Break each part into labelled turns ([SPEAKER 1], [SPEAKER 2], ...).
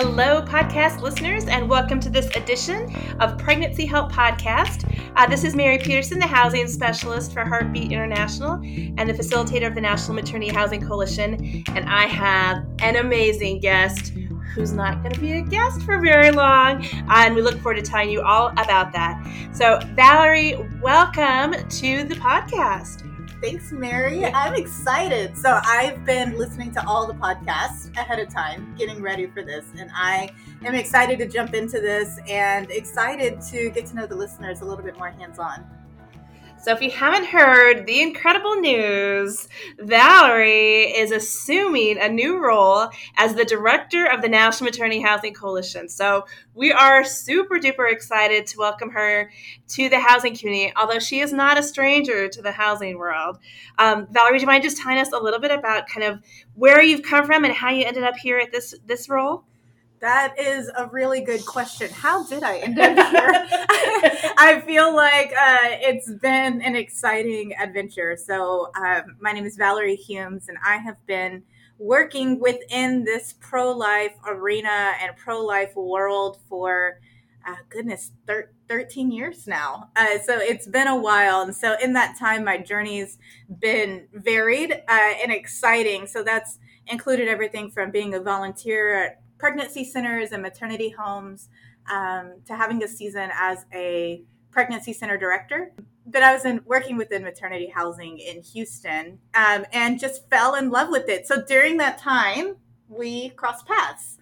[SPEAKER 1] Hello, podcast listeners, and welcome to this edition of Pregnancy Help Podcast. Uh, this is Mary Peterson, the housing specialist for Heartbeat International and the facilitator of the National Maternity Housing Coalition. And I have an amazing guest who's not going to be a guest for very long. And we look forward to telling you all about that. So, Valerie, welcome to the podcast.
[SPEAKER 2] Thanks, Mary. I'm excited. So, I've been listening to all the podcasts ahead of time, getting ready for this, and I am excited to jump into this and excited to get to know the listeners a little bit more hands on.
[SPEAKER 1] So, if you haven't heard the incredible news, Valerie is assuming a new role as the director of the National Maternity Housing Coalition. So, we are super duper excited to welcome her to the housing community, although she is not a stranger to the housing world. Um, Valerie, do you mind just telling us a little bit about kind of where you've come from and how you ended up here at this this role?
[SPEAKER 2] That is a really good question. How did I end up here? I feel like uh, it's been an exciting adventure. So, um, my name is Valerie Humes, and I have been working within this pro life arena and pro life world for, uh, goodness, thir- 13 years now. Uh, so, it's been a while. And so, in that time, my journey's been varied uh, and exciting. So, that's included everything from being a volunteer at pregnancy centers and maternity homes um, to having a season as a pregnancy center director. But I was in, working within maternity housing in Houston um, and just fell in love with it. So during that time, we crossed paths.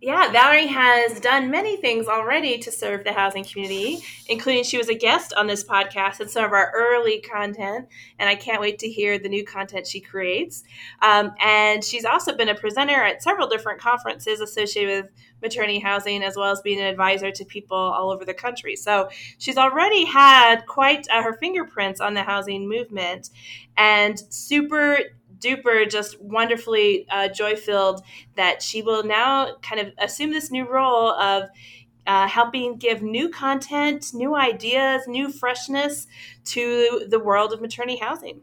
[SPEAKER 1] Yeah, Valerie has done many things already to serve the housing community, including she was a guest on this podcast and some of our early content. And I can't wait to hear the new content she creates. Um, and she's also been a presenter at several different conferences associated with maternity housing, as well as being an advisor to people all over the country. So she's already had quite uh, her fingerprints on the housing movement and super duper just wonderfully uh, joy filled that she will now kind of assume this new role of uh, helping give new content, new ideas, new freshness to the world of maternity housing.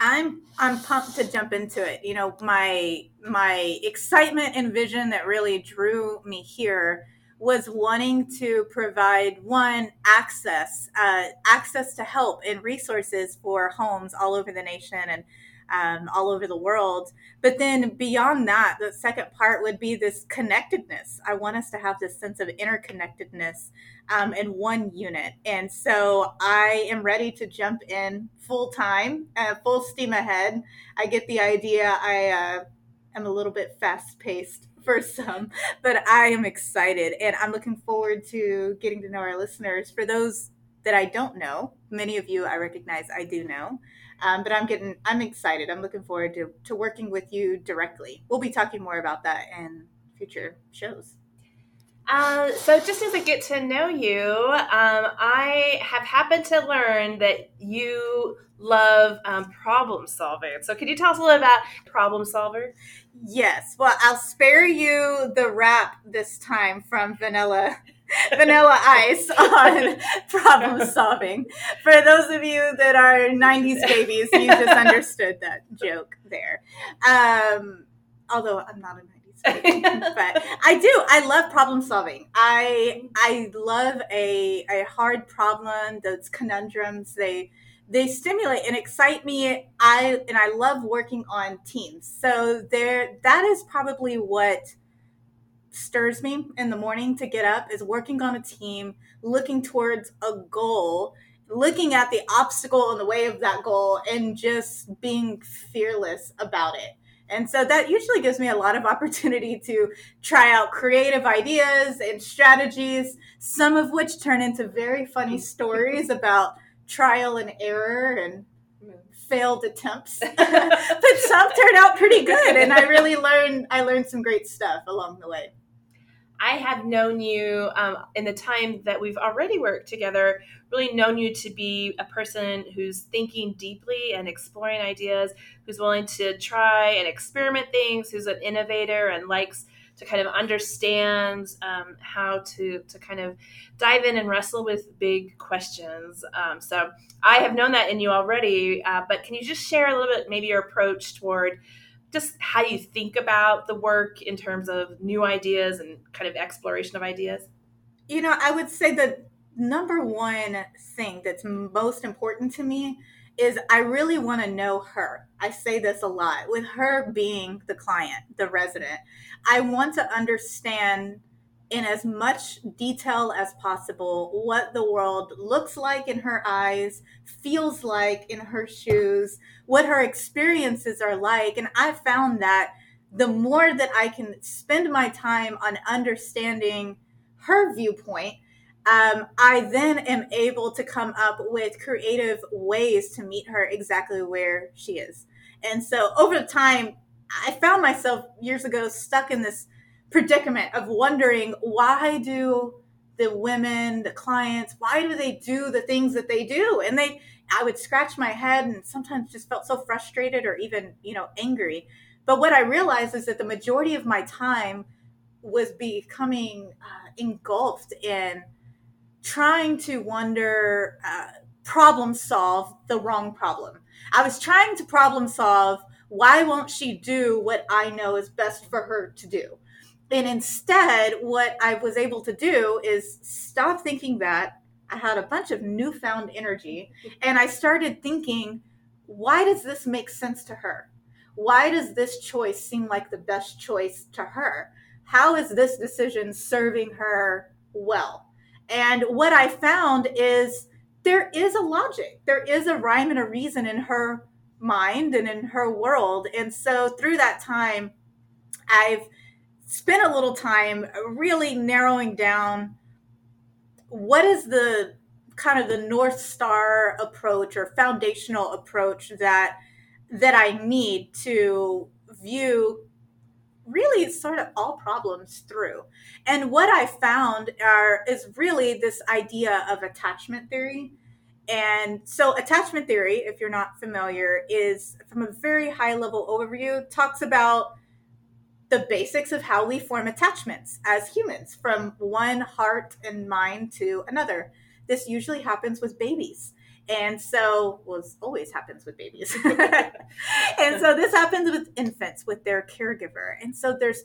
[SPEAKER 2] I'm I'm pumped to jump into it. You know, my my excitement and vision that really drew me here was wanting to provide one access uh, access to help and resources for homes all over the nation and um, all over the world. But then beyond that the second part would be this connectedness. I want us to have this sense of interconnectedness um, in one unit. And so i am ready to jump in full time uh, full steam ahead. I get the idea. I uh, am a little bit fast paced for some, but I am excited and I'm looking forward to getting to know our listeners. For those that I don't know, many of you I recognize I do know, um, but I'm getting, I'm excited. I'm looking forward to, to working with you directly. We'll be talking more about that in future shows.
[SPEAKER 1] Uh, so, just as I get to know you, um, I have happened to learn that you love um, problem solving. So, can you tell us a little about Problem Solver?
[SPEAKER 2] Yes. Well, I'll spare you the rap this time from Vanilla. Vanilla Ice on problem solving. For those of you that are 90s babies, you just understood that joke there. Um, although I'm not a 90s baby, but I do. I love problem solving. I I love a a hard problem, those conundrums. They they stimulate and excite me. I and i love working on teams. So there that is probably what stirs me in the morning to get up is working on a team looking towards a goal looking at the obstacle in the way of that goal and just being fearless about it. And so that usually gives me a lot of opportunity to try out creative ideas and strategies some of which turn into very funny stories about trial and error and failed attempts. But some turned out pretty good and i really learned i learned some great stuff along the way.
[SPEAKER 1] I have known you um, in the time that we've already worked together, really known you to be a person who's thinking deeply and exploring ideas, who's willing to try and experiment things, who's an innovator and likes to kind of understand um, how to to kind of dive in and wrestle with big questions. Um, so I have known that in you already, uh, but can you just share a little bit, maybe your approach toward just how you think about the work in terms of new ideas and kind of exploration of ideas?
[SPEAKER 2] You know, I would say the number one thing that's most important to me is I really want to know her. I say this a lot with her being the client, the resident. I want to understand in as much detail as possible what the world looks like in her eyes, feels like in her shoes, what her experiences are like. And I found that the more that I can spend my time on understanding her viewpoint, um, I then am able to come up with creative ways to meet her exactly where she is. And so over time, I found myself years ago stuck in this predicament of wondering why do the women, the clients, why do they do the things that they do? And they, I would scratch my head and sometimes just felt so frustrated or even, you know, angry. But what I realized is that the majority of my time was becoming uh, engulfed in trying to wonder, uh, problem solve the wrong problem. I was trying to problem solve why won't she do what I know is best for her to do? And instead, what I was able to do is stop thinking that. I had a bunch of newfound energy and I started thinking, why does this make sense to her? Why does this choice seem like the best choice to her? How is this decision serving her well? And what I found is there is a logic, there is a rhyme and a reason in her mind and in her world. And so through that time, I've spent a little time really narrowing down what is the kind of the north star approach or foundational approach that that I need to view really sort of all problems through. And what I found are is really this idea of attachment theory. And so attachment theory, if you're not familiar, is from a very high level overview, talks about the basics of how we form attachments as humans from one heart and mind to another. This usually happens with babies. And so, well, always happens with babies. and so, this happens with infants, with their caregiver. And so, there's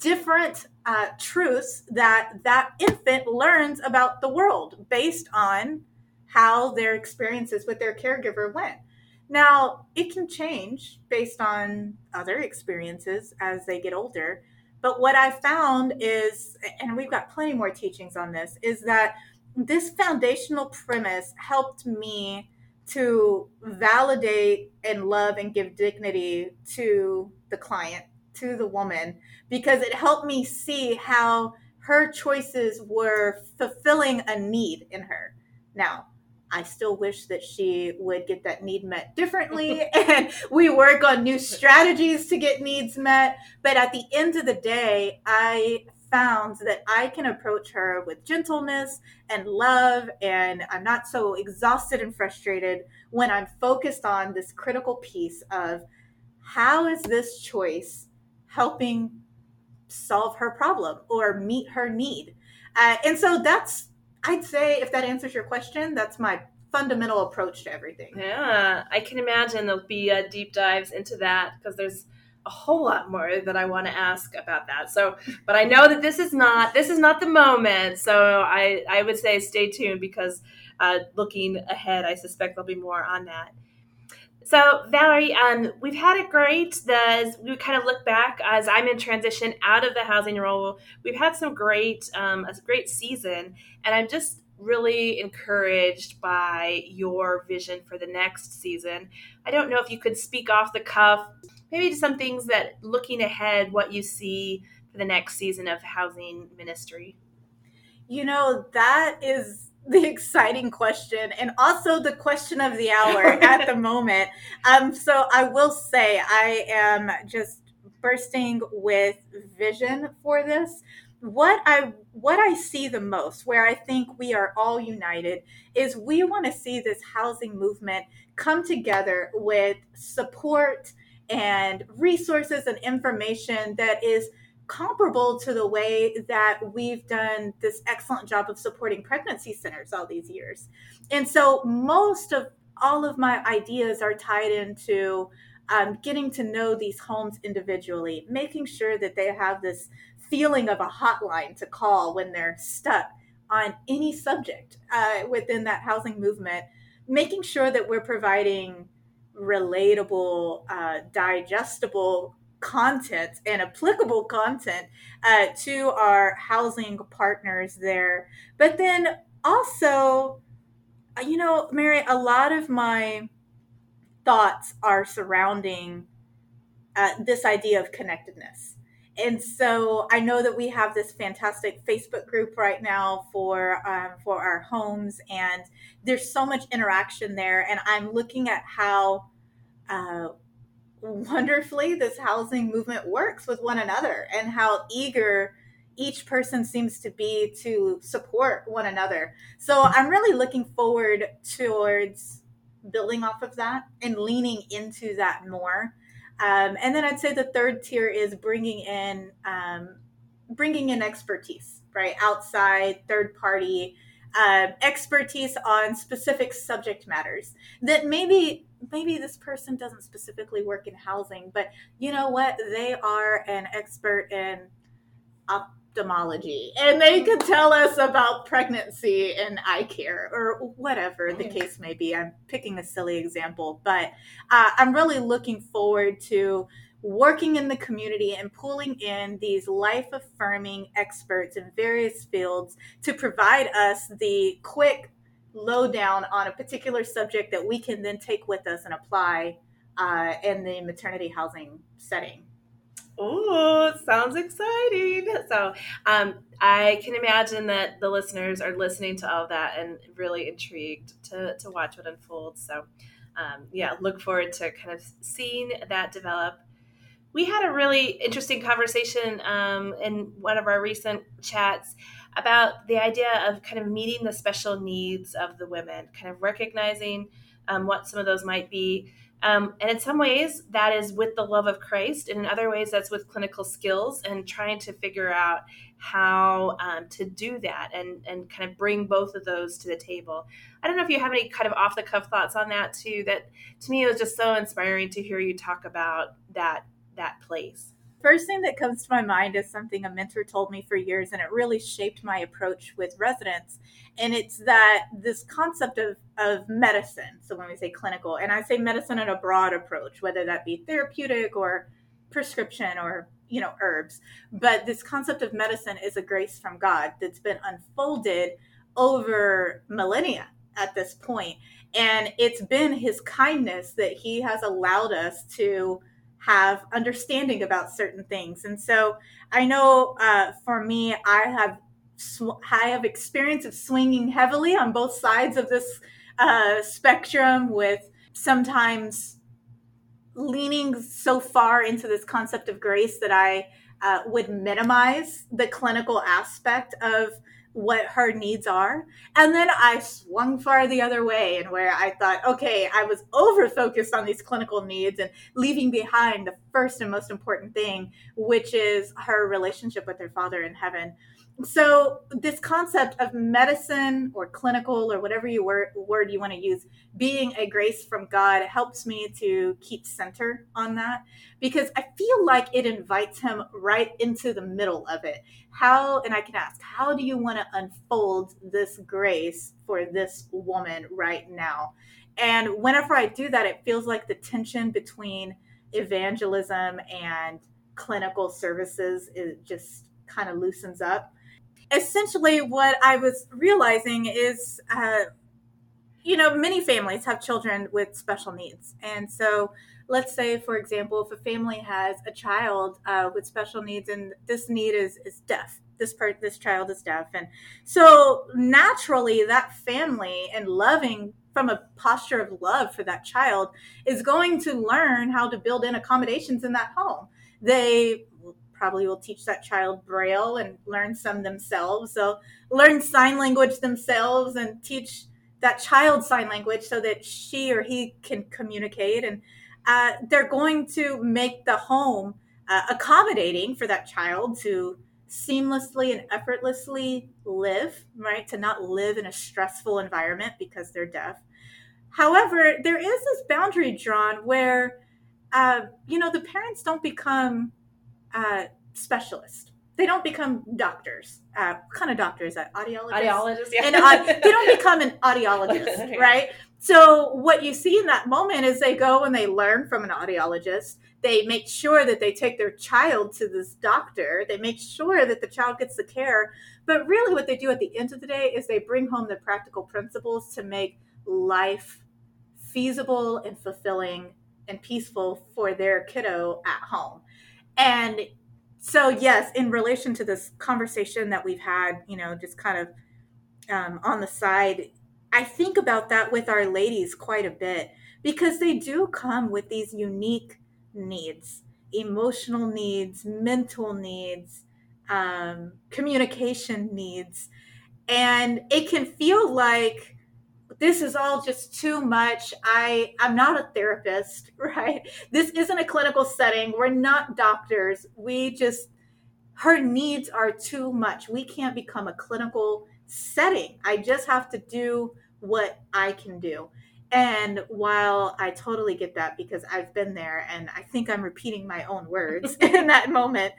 [SPEAKER 2] different uh, truths that that infant learns about the world based on how their experiences with their caregiver went. Now, it can change based on other experiences as they get older. But what I found is, and we've got plenty more teachings on this, is that this foundational premise helped me to validate and love and give dignity to the client, to the woman, because it helped me see how her choices were fulfilling a need in her. Now, I still wish that she would get that need met differently and we work on new strategies to get needs met. But at the end of the day, I found that I can approach her with gentleness and love, and I'm not so exhausted and frustrated when I'm focused on this critical piece of how is this choice helping solve her problem or meet her need. Uh, and so that's I'd say if that answers your question, that's my fundamental approach to everything.
[SPEAKER 1] Yeah, I can imagine there'll be uh, deep dives into that because there's a whole lot more that I want to ask about that. So, but I know that this is not this is not the moment. So I I would say stay tuned because uh, looking ahead, I suspect there'll be more on that. So Valerie, um, we've had it great. The, we kind of look back as I'm in transition out of the housing role, we've had some great, um, a great season, and I'm just really encouraged by your vision for the next season. I don't know if you could speak off the cuff, maybe to some things that looking ahead, what you see for the next season of housing ministry.
[SPEAKER 2] You know, that is the exciting question and also the question of the hour at the moment. Um, so I will say I am just bursting with vision for this. What I what I see the most, where I think we are all united, is we want to see this housing movement come together with support and resources and information that is comparable to the way that we've done this excellent job of supporting pregnancy centers all these years. And so most of all of my ideas are tied into um, getting to know these homes individually, making sure that they have this feeling of a hotline to call when they're stuck on any subject uh, within that housing movement, making sure that we're providing relatable, uh, digestible content and applicable content uh, to our housing partners there. But then also, you know, Mary, a lot of my thoughts are surrounding uh, this idea of connectedness. And so I know that we have this fantastic Facebook group right now for um, for our homes, and there's so much interaction there. And I'm looking at how uh, wonderfully this housing movement works with one another, and how eager each person seems to be to support one another. So I'm really looking forward towards building off of that and leaning into that more. Um, and then I'd say the third tier is bringing in um, bringing in expertise, right? Outside third party uh, expertise on specific subject matters that maybe maybe this person doesn't specifically work in housing, but you know what? They are an expert in ophthalmology and they could tell us about pregnancy and eye care or whatever the case may be. I'm picking a silly example, but uh, I'm really looking forward to working in the community and pulling in these life affirming experts in various fields to provide us the quick lowdown on a particular subject that we can then take with us and apply uh, in the maternity housing setting.
[SPEAKER 1] Oh, sounds exciting. So, um, I can imagine that the listeners are listening to all that and really intrigued to, to watch what unfolds. So, um, yeah, look forward to kind of seeing that develop. We had a really interesting conversation um, in one of our recent chats about the idea of kind of meeting the special needs of the women, kind of recognizing um, what some of those might be um, and in some ways, that is with the love of Christ. And in other ways, that's with clinical skills and trying to figure out how um, to do that and, and kind of bring both of those to the table. I don't know if you have any kind of off the cuff thoughts on that too. That to me, it was just so inspiring to hear you talk about that that place
[SPEAKER 2] first thing that comes to my mind is something a mentor told me for years, and it really shaped my approach with residents. And it's that this concept of, of medicine. So when we say clinical, and I say medicine in a broad approach, whether that be therapeutic or prescription or you know herbs but this concept of medicine is a grace from god that's been unfolded over millennia at this point and it's been his kindness that he has allowed us to have understanding about certain things. And so I know uh, for me, I have sw- I have experience of swinging heavily on both sides of this uh, spectrum, with sometimes leaning so far into this concept of grace that I uh, would minimize the clinical aspect of what her needs are. And then I swung far the other way, and where I thought, okay, I was over focused on these clinical needs and leaving behind the first and most important thing, which is her relationship with her father in heaven so this concept of medicine or clinical or whatever you word, word you want to use being a grace from god helps me to keep center on that because i feel like it invites him right into the middle of it. How and i can ask how do you want to unfold this grace for this woman right now? And whenever i do that it feels like the tension between evangelism and clinical services it just kind of loosens up essentially what I was realizing is, uh, you know, many families have children with special needs. And so let's say, for example, if a family has a child uh, with special needs and this need is, is deaf, this part, this child is deaf. And so naturally that family and loving from a posture of love for that child is going to learn how to build in accommodations in that home. They probably will teach that child braille and learn some themselves. They'll learn sign language themselves and teach that child sign language so that she or he can communicate. And uh, they're going to make the home uh, accommodating for that child to seamlessly and effortlessly live right? To not live in a stressful environment because they're deaf. However there is this boundary drawn where uh, you know, the parents don't become uh, specialists. They don't become doctors. Uh, what kind of doctors? That audiologists.
[SPEAKER 1] Audiologist, yeah.
[SPEAKER 2] And uh, they don't become an audiologist, right? So what you see in that moment is they go and they learn from an audiologist. They make sure that they take their child to this doctor. They make sure that the child gets the care. But really, what they do at the end of the day is they bring home the practical principles to make life feasible and fulfilling and peaceful for their kiddo at home. And so, yes, in relation to this conversation that we've had, you know, just kind of um, on the side, I think about that with our ladies quite a bit because they do come with these unique needs emotional needs, mental needs, um, communication needs. And it can feel like this is all just too much. I I'm not a therapist, right? This isn't a clinical setting. We're not doctors. We just her needs are too much. We can't become a clinical setting. I just have to do what I can do. And while I totally get that because I've been there and I think I'm repeating my own words in that moment,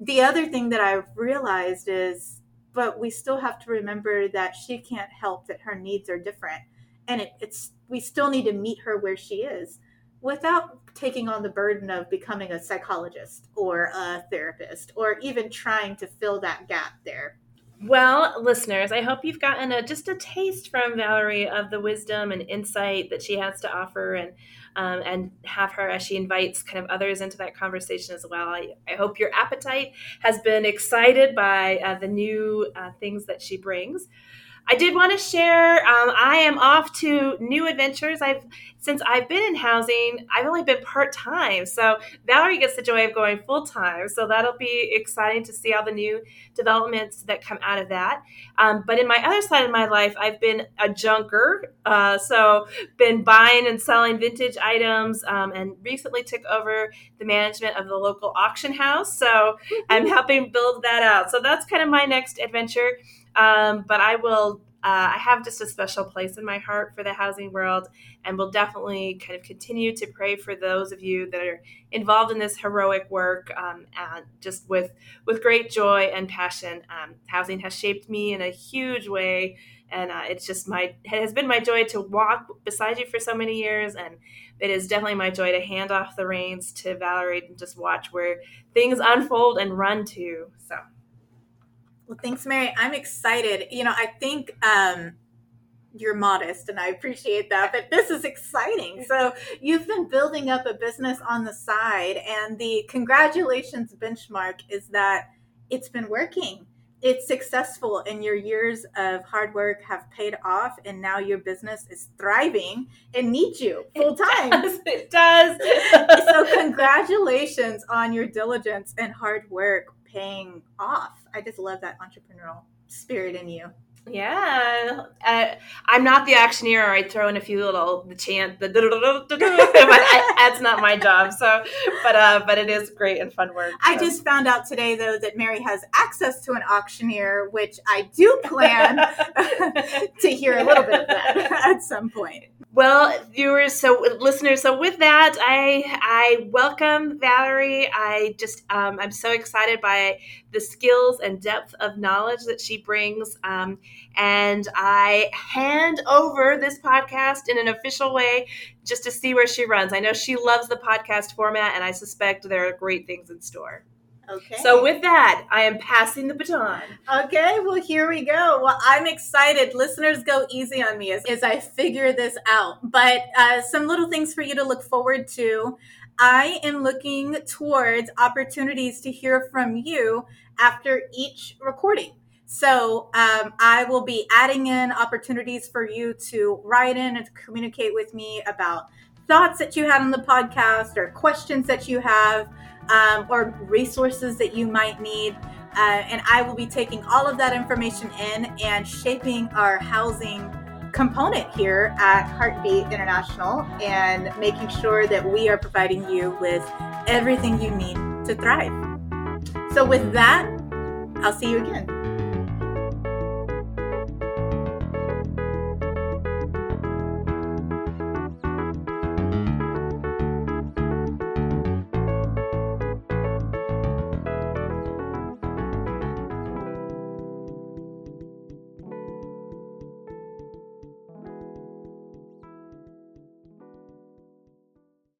[SPEAKER 2] the other thing that I've realized is, but we still have to remember that she can't help that her needs are different. And it, it's, we still need to meet her where she is without taking on the burden of becoming a psychologist or a therapist or even trying to fill that gap there.
[SPEAKER 1] Well, listeners, I hope you've gotten a, just a taste from Valerie of the wisdom and insight that she has to offer, and um, and have her as she invites kind of others into that conversation as well. I, I hope your appetite has been excited by uh, the new uh, things that she brings. I did want to share. Um, I am off to new adventures. I've since I've been in housing, I've only been part time. So Valerie gets the joy of going full time. So that'll be exciting to see all the new developments that come out of that. Um, but in my other side of my life, I've been a junker. Uh, so been buying and selling vintage items, um, and recently took over the management of the local auction house. So I'm helping build that out. So that's kind of my next adventure. Um, but I will. Uh, I have just a special place in my heart for the housing world, and will definitely kind of continue to pray for those of you that are involved in this heroic work, um, just with with great joy and passion. Um, housing has shaped me in a huge way, and uh, it's just my it has been my joy to walk beside you for so many years, and it is definitely my joy to hand off the reins to Valerie and just watch where things unfold and run to. So.
[SPEAKER 2] Well, thanks, Mary. I'm excited. You know, I think um, you're modest, and I appreciate that. But this is exciting. So you've been building up a business on the side, and the congratulations benchmark is that it's been working. It's successful, and your years of hard work have paid off, and now your business is thriving and needs you full time.
[SPEAKER 1] It does.
[SPEAKER 2] so congratulations on your diligence and hard work paying off. I just love that entrepreneurial spirit in you.
[SPEAKER 1] Yeah, uh, I'm not the auctioneer. I throw in a few little the chant, the but I, that's not my job. So, but uh, but it is great and fun work.
[SPEAKER 2] I just found out today though that Mary has access to an auctioneer, which I do plan to hear a little bit of that at some point.
[SPEAKER 1] Well, viewers, so listeners, so with that, I I welcome Valerie. I just um, I'm so excited by the skills and depth of knowledge that she brings, um, and I hand over this podcast in an official way just to see where she runs. I know she loves the podcast format, and I suspect there are great things in store.
[SPEAKER 2] Okay.
[SPEAKER 1] So with that, I am passing the baton.
[SPEAKER 2] Okay, well, here we go. Well, I'm excited. Listeners, go easy on me as, as I figure this out. But uh, some little things for you to look forward to. I am looking towards opportunities to hear from you after each recording. So um, I will be adding in opportunities for you to write in and communicate with me about thoughts that you had on the podcast or questions that you have um, or resources that you might need. Uh, and I will be taking all of that information in and shaping our housing component here at Heartbeat International and making sure that we are providing you with everything you need to thrive. So, with that, I'll see you again.